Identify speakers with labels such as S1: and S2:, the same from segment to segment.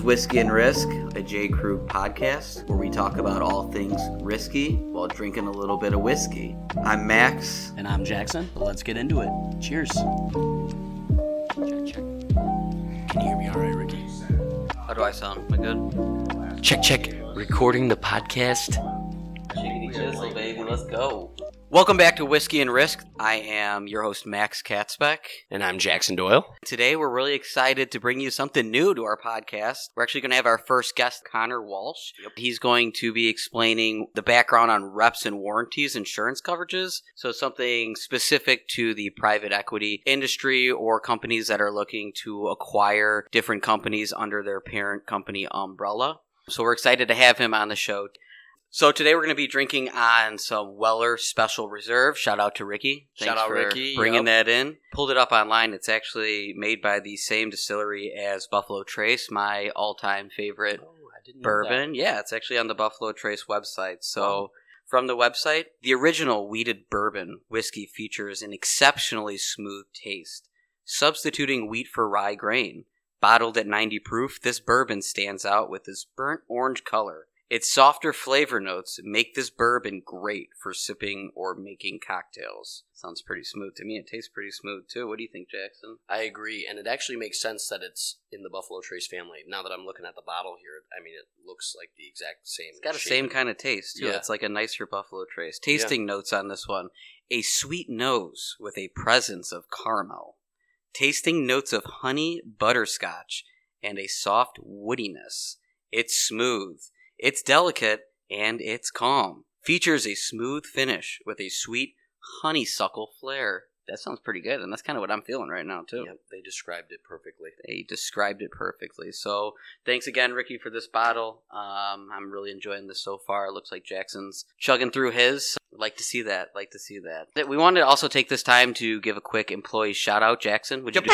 S1: This is Whiskey and Risk, a Jay Krug podcast where we talk about all things risky while drinking a little bit of whiskey. I'm Max.
S2: And I'm Jackson. Let's get into it. Cheers. Check, check. Can you hear me all right, Ricky?
S1: How do I sound? Am I good?
S2: Check, check. Recording the podcast.
S1: Chickadee chisel, baby. Let's go. Welcome back to Whiskey and Risk. I am your host, Max Katzbeck.
S2: And I'm Jackson Doyle.
S1: Today, we're really excited to bring you something new to our podcast. We're actually going to have our first guest, Connor Walsh. He's going to be explaining the background on reps and warranties, insurance coverages. So, something specific to the private equity industry or companies that are looking to acquire different companies under their parent company umbrella. So, we're excited to have him on the show. So today we're going to be drinking on some Weller Special Reserve. Shout out to Ricky.
S2: Shout out
S1: for
S2: Ricky,
S1: bringing
S2: yep.
S1: that in. Pulled it up online. It's actually made by the same distillery as Buffalo Trace, my all-time favorite
S2: Oh,
S1: bourbon. Yeah, it's actually on the Buffalo Trace website. So from the website, the original wheated bourbon whiskey features an exceptionally smooth taste, substituting wheat for rye grain. Bottled at 90 proof, this bourbon stands out with its burnt orange color. Its softer flavor notes make this bourbon great for sipping or making cocktails. Sounds pretty smooth to me. It tastes pretty smooth too. What do you think, Jackson?
S2: I agree, and it actually makes sense that it's in the Buffalo Trace family. Now that I'm looking at the bottle here, I mean, it looks like the exact same.
S1: It's got the same kind of taste too.
S2: Yeah.
S1: It's like a nicer Buffalo Trace. Tasting notes on this one: a sweet nose with a presence of caramel. Tasting notes of honey, butterscotch, and a soft woodiness. It's smooth. It's delicate and it's calm. Features a smooth finish with a sweet honeysuckle flair. That sounds pretty good, and that's kind of what I'm feeling right now too.
S2: Yep, they described it perfectly.
S1: They described it perfectly. So thanks again, Ricky, for this bottle. Um, I'm really enjoying this so far. It looks like Jackson's chugging through his. Like to see that. Like to see that. We wanted to also take this time to give a quick employee shout out. Jackson, would you? Do-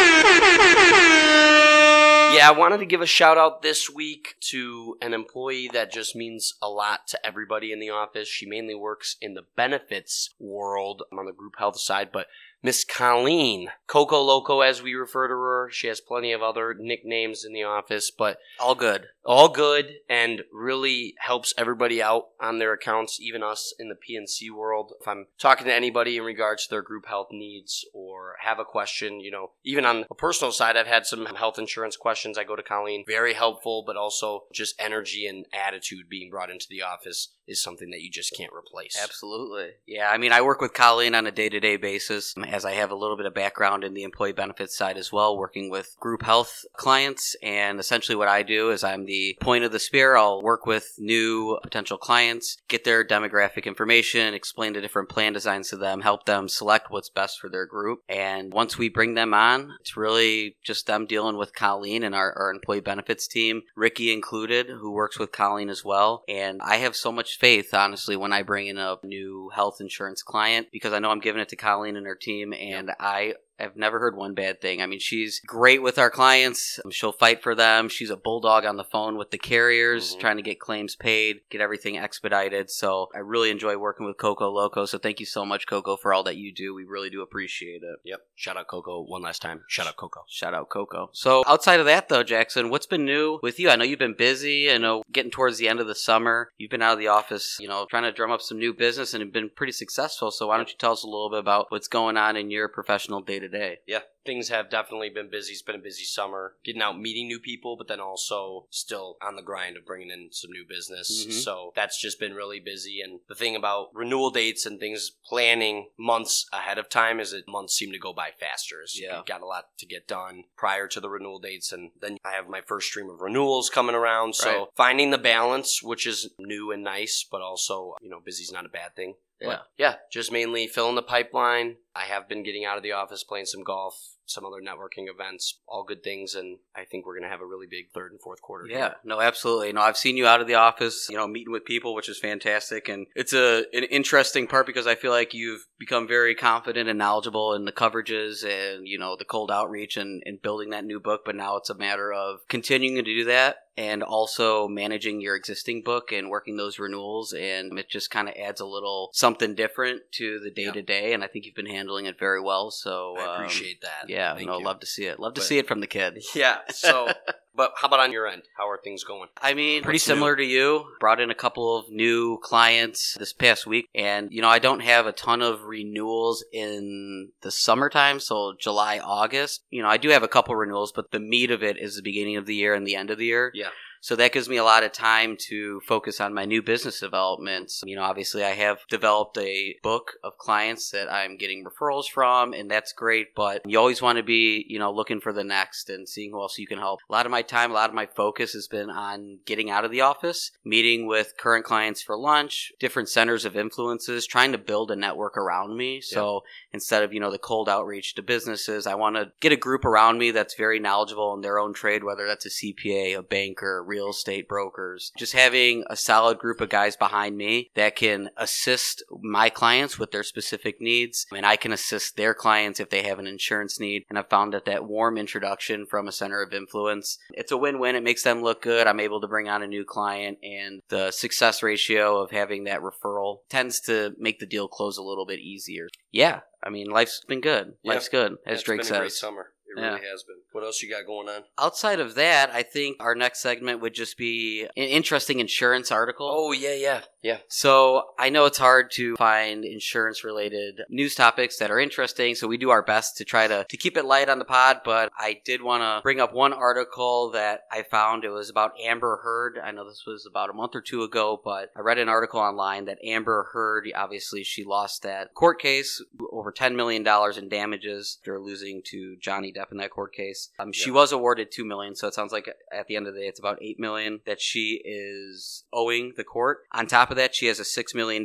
S2: Yeah, I wanted to give a shout out this week to an employee that just means a lot to everybody in the office. She mainly works in the benefits world on the group health side, but Miss Colleen, Coco Loco as we refer to her. She has plenty of other nicknames in the office, but
S1: All good.
S2: all good and really helps everybody out on their accounts, even us in the P&C world. If I'm talking to anybody in regards to their group health needs or have a question, you know, even on a personal side, I've had some health insurance questions. I go to Colleen. Very helpful, but also just energy and attitude being brought into the office is something that you just can't replace.
S1: Absolutely. Yeah, I mean, I work with Colleen on a day to day basis, as I have a little bit of background in the employee benefits side as well, working with group health clients. And essentially, what I do is I'm the point of the spear. I'll work with new potential clients, get their demographic information, explain the different plan designs to them, help them select what's best for their group. And once we bring them on, it's really just them dealing with Colleen and our, our employee benefits team, Ricky included, who works with Colleen as well. And I have so much faith, honestly, when I bring in a new health insurance client because I know I'm giving it to Colleen and her team, and I have never heard one bad thing. I mean, she's great with our clients. She'll fight for them. She's a bulldog on the phone with the carriers,
S2: Mhm.
S1: trying to get claims paid, get everything expedited. So I really enjoy working with Coco Loco. So thank you so much, Coco, for all that you do. We really do appreciate it.
S2: Yep. Shout out Coco one last time. Shout out Coco.
S1: Shout out Coco. So outside of that though, Jackson, what's been new with you? I know you've been busy. I know getting towards the end of the summer, you've been out of the office, you know, trying to drum up some new business and have been pretty successful. So why don't you tell us a little bit about what's going on in your professional day to day?
S2: Yeah, things have definitely been busy. It's been a busy summer, getting out meeting new people, but then also still on the grind of bringing in some new business.
S1: Mhm.
S2: So that's just been really busy. And the thing about renewal dates and things planning months ahead of time is that months seem to go by faster. As
S1: Yeah.
S2: you've got a lot to get done prior to the renewal dates, and then I have my first stream of renewals coming around. So
S1: Right.
S2: finding the balance, which is new and nice, but also you know busy's not a bad thing.
S1: Yeah.
S2: But, yeah, just mainly filling the pipeline. I have been getting out of the office, playing some golf, some other networking events, all good things, and I think we're going to have a really big third and fourth quarter.
S1: Yeah, no, absolutely. No, I've seen you out of the office, you know, meeting with people, which is fantastic, and it's a an interesting part because I feel like you've become very confident and knowledgeable in the coverages and you know the cold outreach and, and building that new book. But now it's a matter of continuing to do that and also managing your existing book and working those renewals, and it just kind of adds a little something different to the day to day. And I think you've been handling it very well. So
S2: I
S1: um,
S2: appreciate that.
S1: Yeah,
S2: Thank
S1: no,
S2: you.
S1: love to see it. Love to
S2: But-
S1: see it from the kid.
S2: Yeah. So But how about on your end? How are things going?
S1: I mean, pretty
S2: What's
S1: similar to you. Brought in a couple of new clients this past week. And, you know, I don't have a ton of renewals in the summertime. So July, August. You know, I do have a couple renewals, but the meat of it is the beginning of the year and the end of the year.
S2: Yeah.
S1: So that gives me a lot of time to focus on my new business developments. You know, obviously I have developed a book of clients that I'm getting referrals from and that's great, but you always want to be, you know, looking for the next and seeing who else you can help. A lot of my time, a lot of my focus has been on getting out of the office, meeting with current clients for lunch, different centers of influences, trying to build a network around me. So instead of, you know, the cold outreach to businesses, I want to get a group around me that's very knowledgeable in their own trade, whether that's a CPA, a banker, real estate brokers. Just having a solid group of guys behind me that can assist my clients with their specific needs, and I can assist their clients if they have an insurance need. And I've found that that warm introduction from a center of influence, it's a win-win. It makes them look good. I'm able to bring on a new client, and the success ratio of having that referral tends to make the deal close a little bit easier. Yeah, I mean, life's been good.
S2: Yeah.
S1: Life's good, as
S2: It's
S1: Drake
S2: been a great
S1: says.
S2: summer. It
S1: Yeah.
S2: really has been. What else you got going on?
S1: Outside of that, I think our next segment would just be an interesting insurance article.
S2: Oh yeah, yeah, yeah.
S1: So I know it's hard to find insurance related news topics that are interesting. So we do our best to try to, to keep it light on the pod. But I did want to bring up one article that I found. It was about Amber Heard. I know this was about a month or two ago, but I read an article online that Amber Heard, obviously she lost that court case over $10 million in damages after losing to Johnny Depp in that court case. Um, she was awarded 2 million. So it sounds like at the end of the day, it's about 8 million that she is owing the court. On top of that, she has a $6 million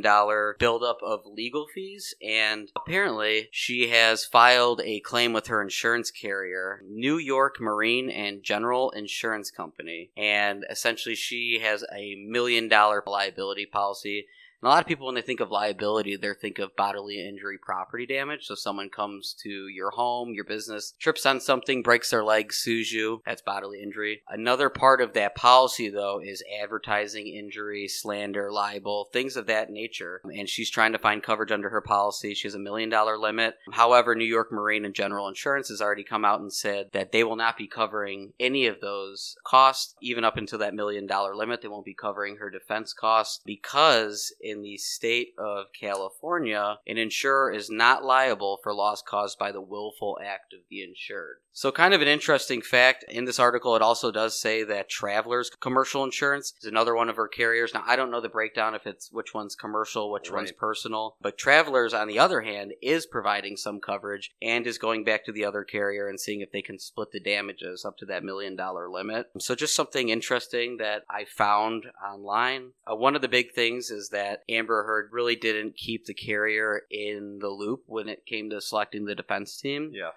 S1: buildup of legal fees. And apparently, she has filed a claim with her insurance carrier, New York Marine and General Insurance Company. And essentially, she has a million dollar liability policy. And a lot of people, when they think of liability, they think of bodily injury, property damage. So someone comes to your home, your business, trips on something, breaks their leg, sues you. That's bodily injury. Another part of that policy, though, is advertising injury, slander, libel, things of that nature. And she's trying to find coverage under her policy. She has a million dollar limit. However, New York Marine and General Insurance has already come out and said that they will not be covering any of those costs, even up until that million dollar limit. They won't be covering her defense costs because in the state of California, an insurer is not liable for loss caused by the willful act of the insured. So, kind of an interesting fact in this article, it also does say that Travelers Commercial Insurance is another one of her carriers. Now, I don't know the breakdown if it's which one's commercial, which one's personal, but Travelers, on the other hand, is providing some coverage and is going back to the other carrier and seeing if they can split the damages up to that million dollar limit. So, just something interesting that I found online. Uh, one of the big things is that Amber Heard really didn't keep the carrier in the loop when it came to selecting the defense team.
S3: Yeah.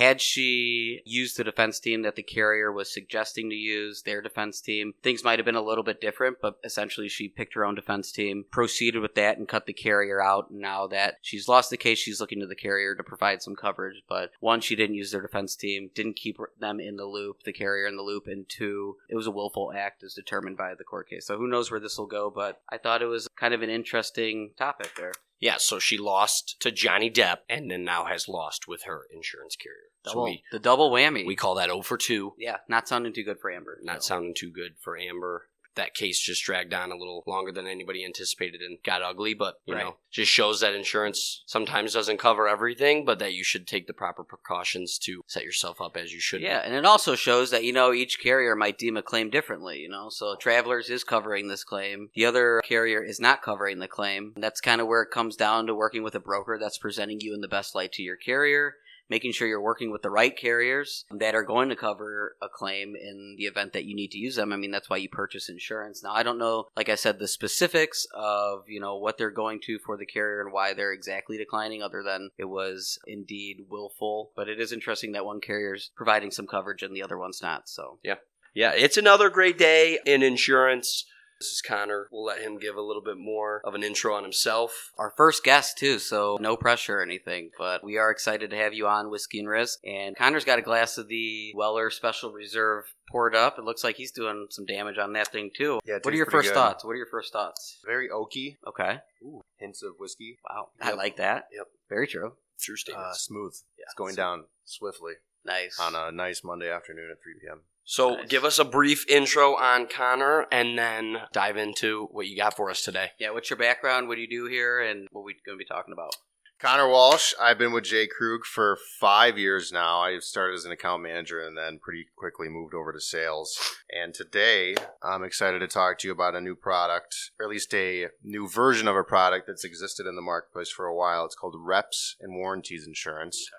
S1: Had she used the defense team that the carrier was suggesting to use, their defense team, things might have been a little bit different, but essentially she picked her own defense team, proceeded with that, and cut the carrier out. And now that she's lost the case, she's looking to the carrier to provide some coverage. But one, she didn't use their defense team, didn't keep them in the loop, the carrier in the loop, and two, it was a willful act as determined by the court case. So who knows where this will go, but I thought it was kind of an interesting topic there.
S2: Yeah, so she lost to Johnny Depp and then now has lost with her insurance carrier. So we,
S1: the double whammy.
S2: we call that 0 for 2.
S1: yeah, not sounding too good for Amber.
S2: Not
S1: so.
S2: sounding too good for Amber. That case just dragged on a little longer than anybody anticipated and got ugly, but you
S1: Right.
S2: know, just shows that insurance sometimes doesn't cover everything, but that you should take the proper precautions to set yourself up as you should. be.
S1: Yeah, and it also shows that you know each carrier might deem a claim differently. You know, so Travelers is covering this claim, the other carrier is not covering the claim. That's kind of where it comes down to working with a broker that's presenting you in the best light to your carrier. Making sure you're working with the right carriers that are going to cover a claim in the event that you need to use them. I mean, that's why you purchase insurance. Now, I don't know, like I said, the specifics of, you know, what they're going to for the carrier and why they're exactly declining, other than it was indeed willful. But it is interesting that one carrier's providing some coverage and the other one's not. So,
S2: Yeah, Yeah, it's another great day in insurance. This is Connor. We'll let him give a little bit more of an intro on himself.
S1: our first guest, too, so no pressure or anything. But we are excited to have you on Whiskey and Risk. And Connor's got a glass of the Weller Special Reserve poured up. It looks like he's doing some damage on that thing, too.
S3: Yeah, it
S1: what are
S3: tastes
S1: your
S3: pretty
S1: first
S3: good.
S1: thoughts? What are your first thoughts?
S3: Very oaky.
S1: Okay.
S3: Ooh, hints of whiskey.
S1: Wow. I
S2: Yep.
S1: like that.
S2: Yep.
S1: Very true.
S2: True
S3: Uh, smooth.
S2: Yeah.
S3: It's going down swiftly
S1: Nice.
S3: on a nice Monday afternoon at 3 p.m.
S2: So
S1: Nice.
S2: give us a brief intro on Connor and then dive into what you got for us today.
S1: Yeah, what's your background? What do you do here, and what we going to be talking about?
S3: Connor Walsh. I've been with Jay Krug for five years now. I started as an account manager and then pretty quickly moved over to sales. And today, I'm excited to talk to you about a new product, or at least a new version of a product that's existed in the marketplace for a while. It's called Reps and Warranties Insurance.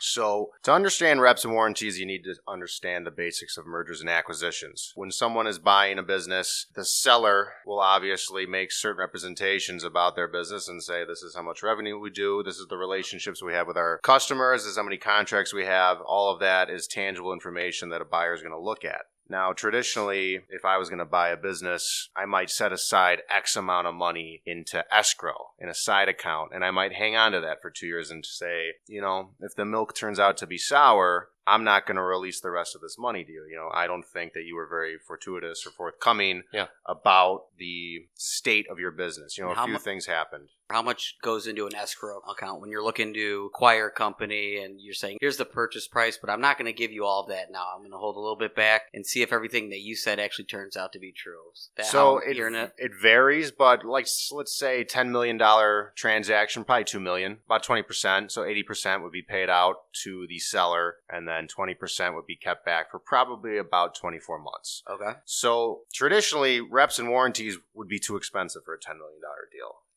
S3: So, to understand reps and warranties, you need to understand the basics of mergers and acquisitions. When someone is buying a business, the seller will obviously make certain representations about their business and say, This is how much revenue we do, this is the relationships we have with our customers, this is how many contracts we have. All of that is tangible information that a buyer is going to look at. Now, traditionally, if I was going to buy a business, I might set aside X amount of money into escrow in a side account, and I might hang on to that for two years and say, you know, if the milk turns out to be sour, I'm not going to release the rest of this money to you. You know, I don't think that you were very fortuitous or forthcoming
S2: Yeah.
S3: about the state of your business. You know, a few
S1: mu-
S3: things happened.
S1: How much goes into an escrow account when you're looking to acquire a company and you're saying, here's the purchase price, but I'm not going to give you all of that now. I'm going to hold a little bit back and see if everything that you said actually turns out to be true. Is that
S3: so it,
S1: it?
S3: it varies, but like let's say ten million dollar transaction, probably two million, about twenty percent. So eighty percent would be paid out to the seller, and then twenty percent would be kept back for probably about twenty four months.
S1: Okay.
S3: So traditionally, reps and warranties would be too expensive for a ten million dollar deal.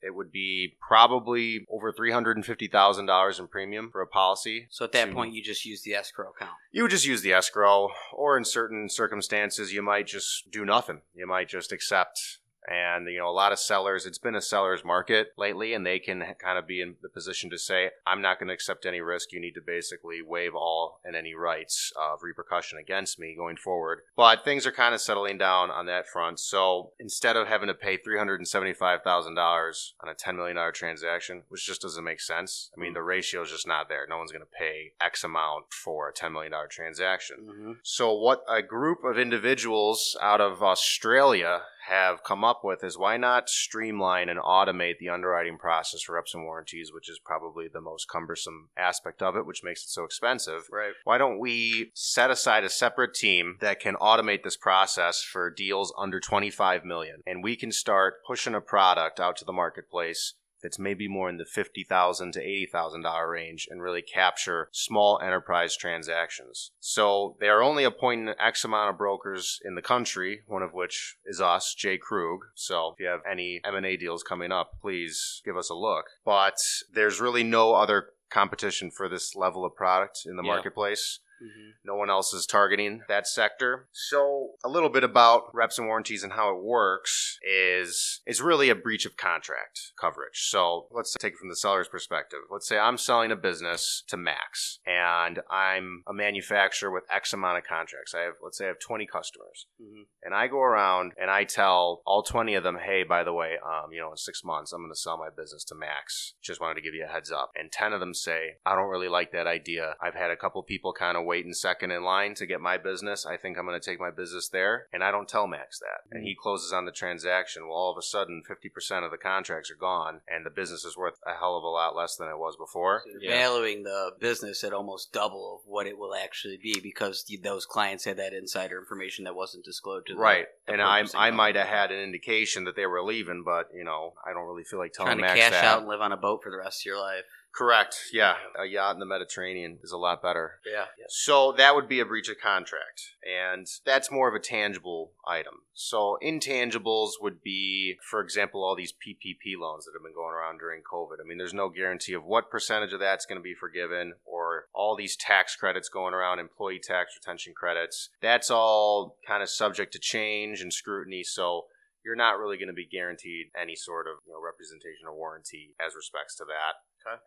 S3: It would be probably over three hundred and fifty thousand dollars in premium for a policy.
S1: So at that
S3: to-
S1: point, you just use the escrow account.
S3: you would just use the escrow, or in certain circumstances, you might just do nothing. You might just accept. And, you know, a lot of sellers, it's been a seller's market lately, and they can kind of be in the position to say, I'm not going to accept any risk. You need to basically waive all and any rights of repercussion against me going forward. But things are kind of settling down on that front. So instead of having to pay $375,000 on a $10 million transaction, which just doesn't make sense, I mean, the ratio is just not there. No one's going to pay X amount for a $10 million transaction.
S1: Mm-hmm.
S3: So, what a group of individuals out of Australia have come up with is why not streamline and automate the underwriting process for reps and warranties, which is probably the most cumbersome aspect of it, which makes it so expensive.
S1: Right.
S3: Why don't we set aside a separate team that can automate this process for deals under 25 million and we can start pushing a product out to the marketplace that's maybe more in the 50,000 to $80,000 range and really capture small enterprise transactions. So they are only appointing X amount of brokers in the country, one of which is us, Jay Krug. So if you have any M&A deals coming up, please give us a look. But there's really no other competition for this level of product in the
S2: Yeah.
S3: marketplace.
S1: Mm-hmm.
S3: No one else is targeting that sector. So, a little bit about reps and warranties and how it works is it's really a breach of contract coverage. So, let's take it from the seller's perspective. Let's say I'm selling a business to Max and I'm a manufacturer with X amount of contracts. I have, let's say, I have 20 customers
S1: Mm-hmm.
S3: and I go around and I tell all 20 of them, hey, by the way, um, you know, in six months, I'm going to sell my business to Max. Just wanted to give you a heads up. And 10 of them say, I don't really like that idea. I've had a couple people kind of waiting second in line to get my business. I think I'm going to take my business there. And I don't tell Max that. And he mm. closes on the transaction. Well, all of a sudden, 50% of the contracts are gone and the business is worth a hell of a lot less than it was before.
S1: So you're
S2: Yeah.
S1: valuing the business at almost double of what it will actually be because those clients had that insider information that wasn't disclosed to them.
S3: Right.
S1: the
S3: And I, I might have had an indication that they were leaving, but, you know, I don't really feel like telling
S1: trying to cash
S3: that.
S1: out and live on a boat for the rest of your life.
S3: Correct. Yeah. A yacht in the Mediterranean is a lot better.
S1: Yeah.
S3: So that would be a breach of contract. And that's more of a tangible item. So intangibles would be, for example, all these PPP loans that have been going around during COVID. I mean, there's no guarantee of what percentage of that's going to be forgiven or all these tax credits going around, employee tax retention credits. That's all kind of subject to change and scrutiny. So you're not really going to be guaranteed any sort of you know, representation or warranty as respects to that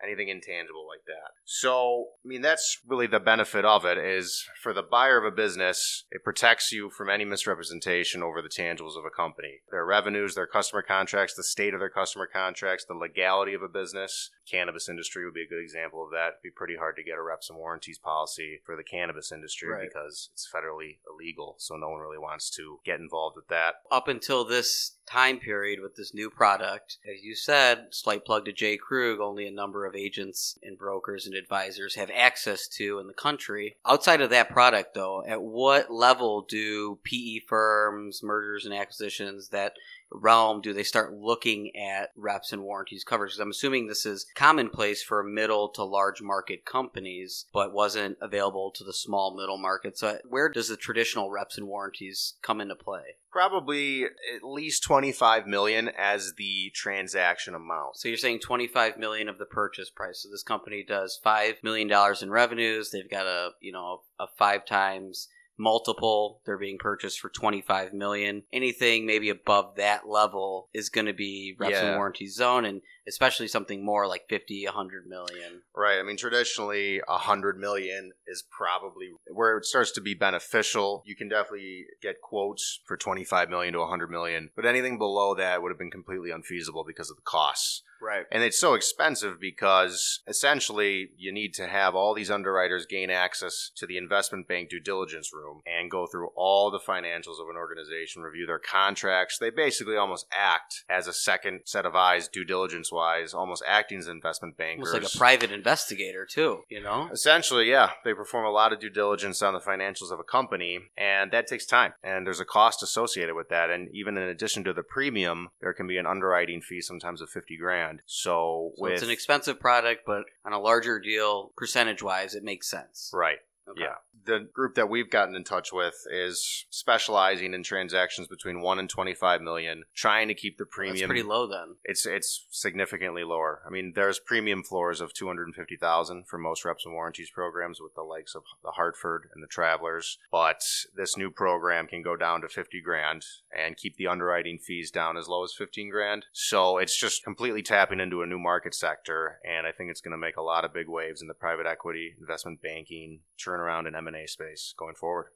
S3: anything intangible like that. So, I mean, that's really the benefit of it is for the buyer of a business, it protects you from any misrepresentation over the tangibles of a company. Their revenues, their customer contracts, the state of their customer contracts, the legality of a business. Cannabis industry would be a good example of that. It'd be pretty hard to get a reps and warranties policy for the cannabis industry
S1: Right.
S3: because it's federally illegal. So no one really wants to get involved with that.
S1: Up until this time period with this new product, as you said, slight plug to Jay Krug, only a number number of agents and brokers and advisors have access to in the country. Outside of that product, though, at what level do PE firms, mergers and acquisitions, that realm do they start looking at reps and warranties coverage? Because I'm assuming this is commonplace for middle to large market companies, but wasn't available to the small middle market. So, where does the traditional reps and warranties come into play?
S3: Probably at least 25 million as the transaction amount.
S1: So you're saying 25 million of the purchase price. So this company does 5 million dollars in revenues. They've got a, you know, a 5 times multiple they're being purchased for 25 million anything maybe above that level is going to be reps
S3: Yeah.
S1: and warranty zone and especially something more like 50 100 million
S3: Right. I mean, traditionally, a hundred million is probably where it starts to be beneficial. You can definitely get quotes for twenty-five million to a hundred million, but anything below that would have been completely unfeasible because of the costs.
S2: Right.
S3: And it's so expensive because essentially you need to have all these underwriters gain access to the investment bank due diligence room and go through all the financials of an organization, review their contracts. They basically almost act as a second set of eyes, due diligence wise, almost acting as an investment bankers.
S1: almost like a private investigator too you know
S3: Essentially, yeah, they perform a lot of due diligence on the financials of a company, and that takes time. And there's a cost associated with that. And even in addition to the premium, there can be an underwriting fee, sometimes of fifty grand. So,
S1: so
S3: with
S1: it's an expensive product but on a larger deal percentage wise it makes sense
S3: right,
S1: Okay.
S3: yeah, the group that we've gotten in touch with is specializing in transactions between one and twenty-five million, trying to keep the
S1: that's
S3: premium.
S1: pretty low then
S3: It's it's significantly lower. I mean, there's premium floors of two hundred and fifty thousand for most reps and warranties programs with the likes of the Hartford and the Travelers. But this new program can go down to fifty grand and keep the underwriting fees down as low as fifteen grand. So it's just completely tapping into a new market sector, and I think it's going to make a lot of big waves in the private equity, investment banking, turnaround, in M and A space going forward.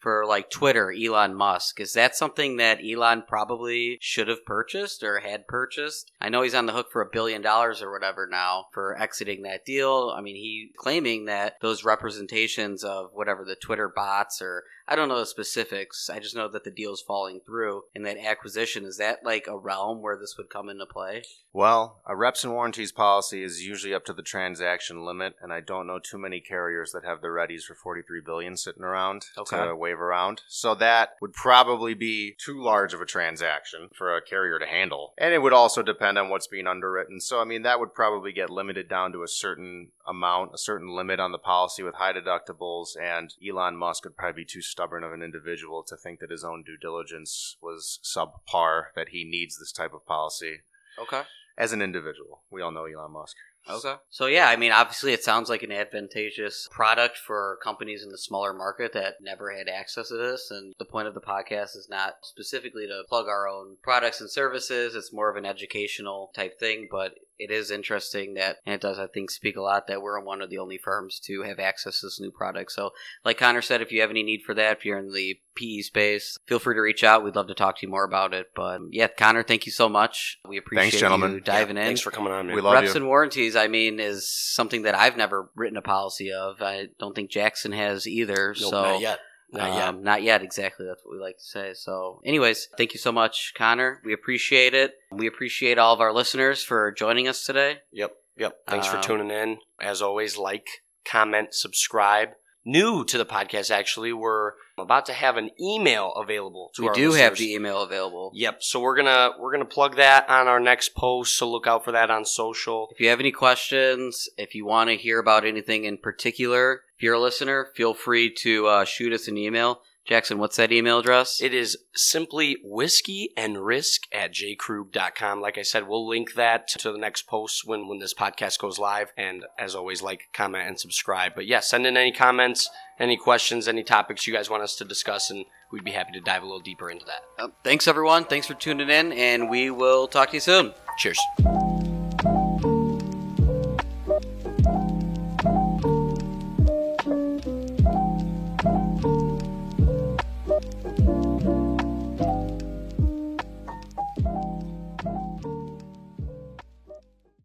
S1: For like Twitter, Elon Musk. Is that something that Elon probably should have purchased or had purchased? I know he's on the hook for a billion dollars or whatever now for exiting that deal. I mean, he claiming that those representations of whatever the Twitter bots or I don't know the specifics. I just know that the deal's falling through and that acquisition is that like a realm where this would come into play?
S3: Well, a reps and warranties policy is usually up to the transaction limit, and I don't know too many carriers that have the readies for 43 billion sitting around
S1: Okay.
S3: to wave around. So that would probably be too large of a transaction for a carrier to handle. And it would also depend on what's being underwritten. So I mean that would probably get limited down to a certain amount, a certain limit on the policy with high deductibles, and Elon Musk would probably be too stubborn of an individual to think that his own due diligence was subpar, that he needs this type of policy
S1: Okay.
S3: as an individual. We all know Elon Musk.
S1: Okay. So yeah, I mean, obviously, it sounds like an advantageous product for companies in the smaller market that never had access to this. And the point of the podcast is not specifically to plug our own products and services. It's more of an educational type thing, but it is interesting that, and it does, I think, speak a lot that we're one of the only firms to have access to this new product. So, like Connor said, if you have any need for that, if you're in the PE space, feel free to reach out. We'd love to talk to you more about it. But yeah, Connor, thank you so much. We appreciate
S3: gentlemen.
S1: you diving in.
S2: Thanks for coming on, man.
S3: We love
S1: Reps
S3: you.
S1: and warranties, I mean, is something that I've never written a policy of. I don't think Jackson has either.
S2: Nope,
S1: so
S2: not yet. Not yet.
S1: um, not yet, exactly. That's what we like to say. So, anyways, thank you so much, Connor. We appreciate it. We appreciate all of our listeners for joining us today.
S2: Yep. Yep. Thanks for
S1: Um,
S2: tuning in. As always, like, comment, subscribe. New to the podcast, actually, we're about to have an email available to
S1: we
S2: our
S1: do have the email available.
S2: Yep. So we're gonna we're gonna plug that on our next post. So look out for that on social.
S1: If you have any questions, if you want to hear about anything in particular, if you're a listener, feel free to uh, shoot us an email. Jackson, what's that email address?
S2: It is simply whiskey and risk at jkrug.com. Like I said, we'll link that to the next post when, when this podcast goes live. And as always, like, comment, and subscribe. But yeah, send in any comments, any questions, any topics you guys want us to discuss, and we'd be happy to dive a little deeper into that.
S1: Uh, thanks, everyone. Thanks for tuning in, and we will talk to you soon.
S2: Cheers.